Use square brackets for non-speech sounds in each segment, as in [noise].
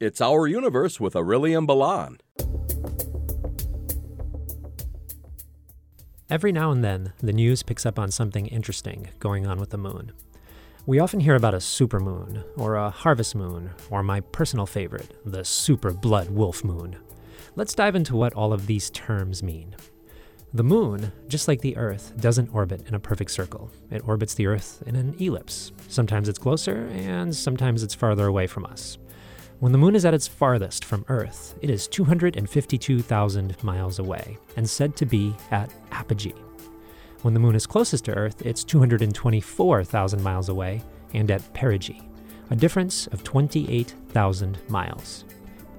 It's Our Universe with Aurelian Balan. Every now and then, the news picks up on something interesting going on with the moon. We often hear about a supermoon, or a harvest moon, or my personal favorite, the super blood wolf moon. Let's dive into what all of these terms mean. The moon, just like the Earth, doesn't orbit in a perfect circle. It orbits the Earth in an ellipse. Sometimes it's closer, and sometimes it's farther away from us. When the moon is at its farthest from Earth, it is 252,000 miles away and said to be at apogee. When the moon is closest to Earth, it's 224,000 miles away and at perigee, a difference of 28,000 miles.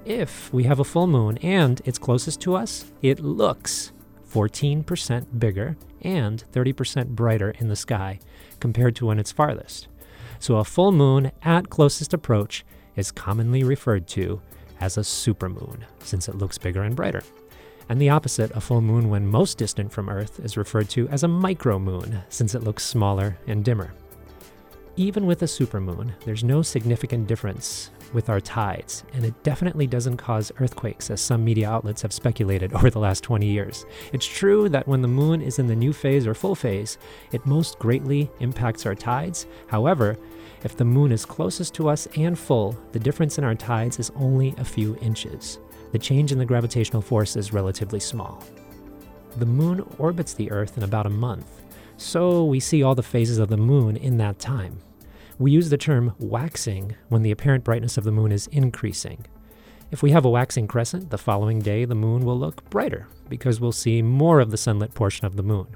If we have a full moon and it's closest to us, it looks 14% bigger and 30% brighter in the sky compared to when it's farthest. So a full moon at closest approach is commonly referred to as a supermoon, since it looks bigger and brighter. And the opposite, a full moon when most distant from Earth, is referred to as a micromoon, since it looks smaller and dimmer. Even with a supermoon, there's no significant difference with our tides, and it definitely doesn't cause earthquakes, as some media outlets have speculated [laughs] over the last 20 years. It's true that when the moon is in the new phase or full phase, it most greatly impacts our tides. However, if the moon is closest to us and full, the difference in our tides is only a few inches. The change in the gravitational force is relatively small. The moon orbits the Earth in about a month, so we see all the phases of the moon in that time. We use the term waxing when the apparent brightness of the moon is increasing. If we have a waxing crescent, the following day the moon will look brighter because we'll see more of the sunlit portion of the moon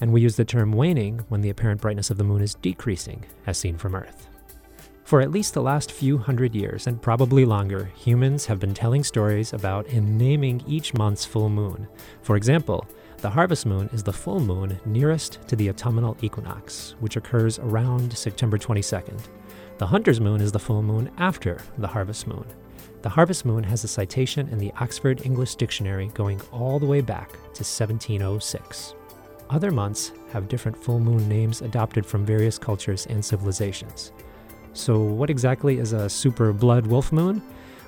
and we use the term waning when the apparent brightness of the moon is decreasing, as seen from Earth. For at least the last few hundred years, and probably longer, humans have been telling stories about and naming each month's full moon. For example, the harvest moon is the full moon nearest to the autumnal equinox, which occurs around September 22nd. The hunter's moon is the full moon after the harvest moon. The harvest moon has a citation in the Oxford English Dictionary going all the way back to 1706. Other months have different full moon names adopted from various cultures and civilizations. So, what exactly is a super blood wolf moon?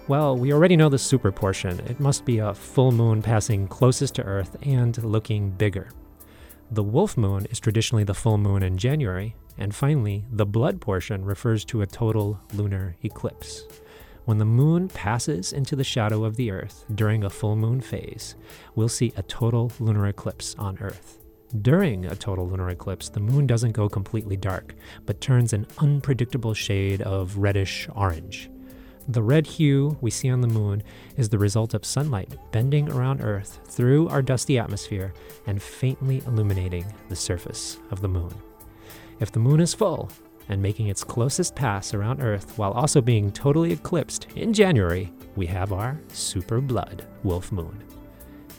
Well, we already know the super portion. It must be a full moon passing closest to Earth and looking bigger. The wolf moon is traditionally the full moon in January, and finally, the blood portion refers to a total lunar eclipse. When the moon passes into the shadow of the Earth during a full moon phase, we'll see a total lunar eclipse on Earth. During a total lunar eclipse, the moon doesn't go completely dark, but turns an unpredictable shade of reddish orange. The red hue we see on the moon is the result of sunlight bending around Earth through our dusty atmosphere and faintly illuminating the surface of the moon. If the moon is full and making its closest pass around Earth while also being totally eclipsed in January, we have our super blood wolf moon.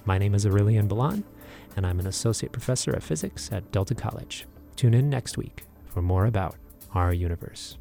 My name is Aurelian Balan and I'm an associate professor of physics at Delta College. Tune in next week for more about our universe.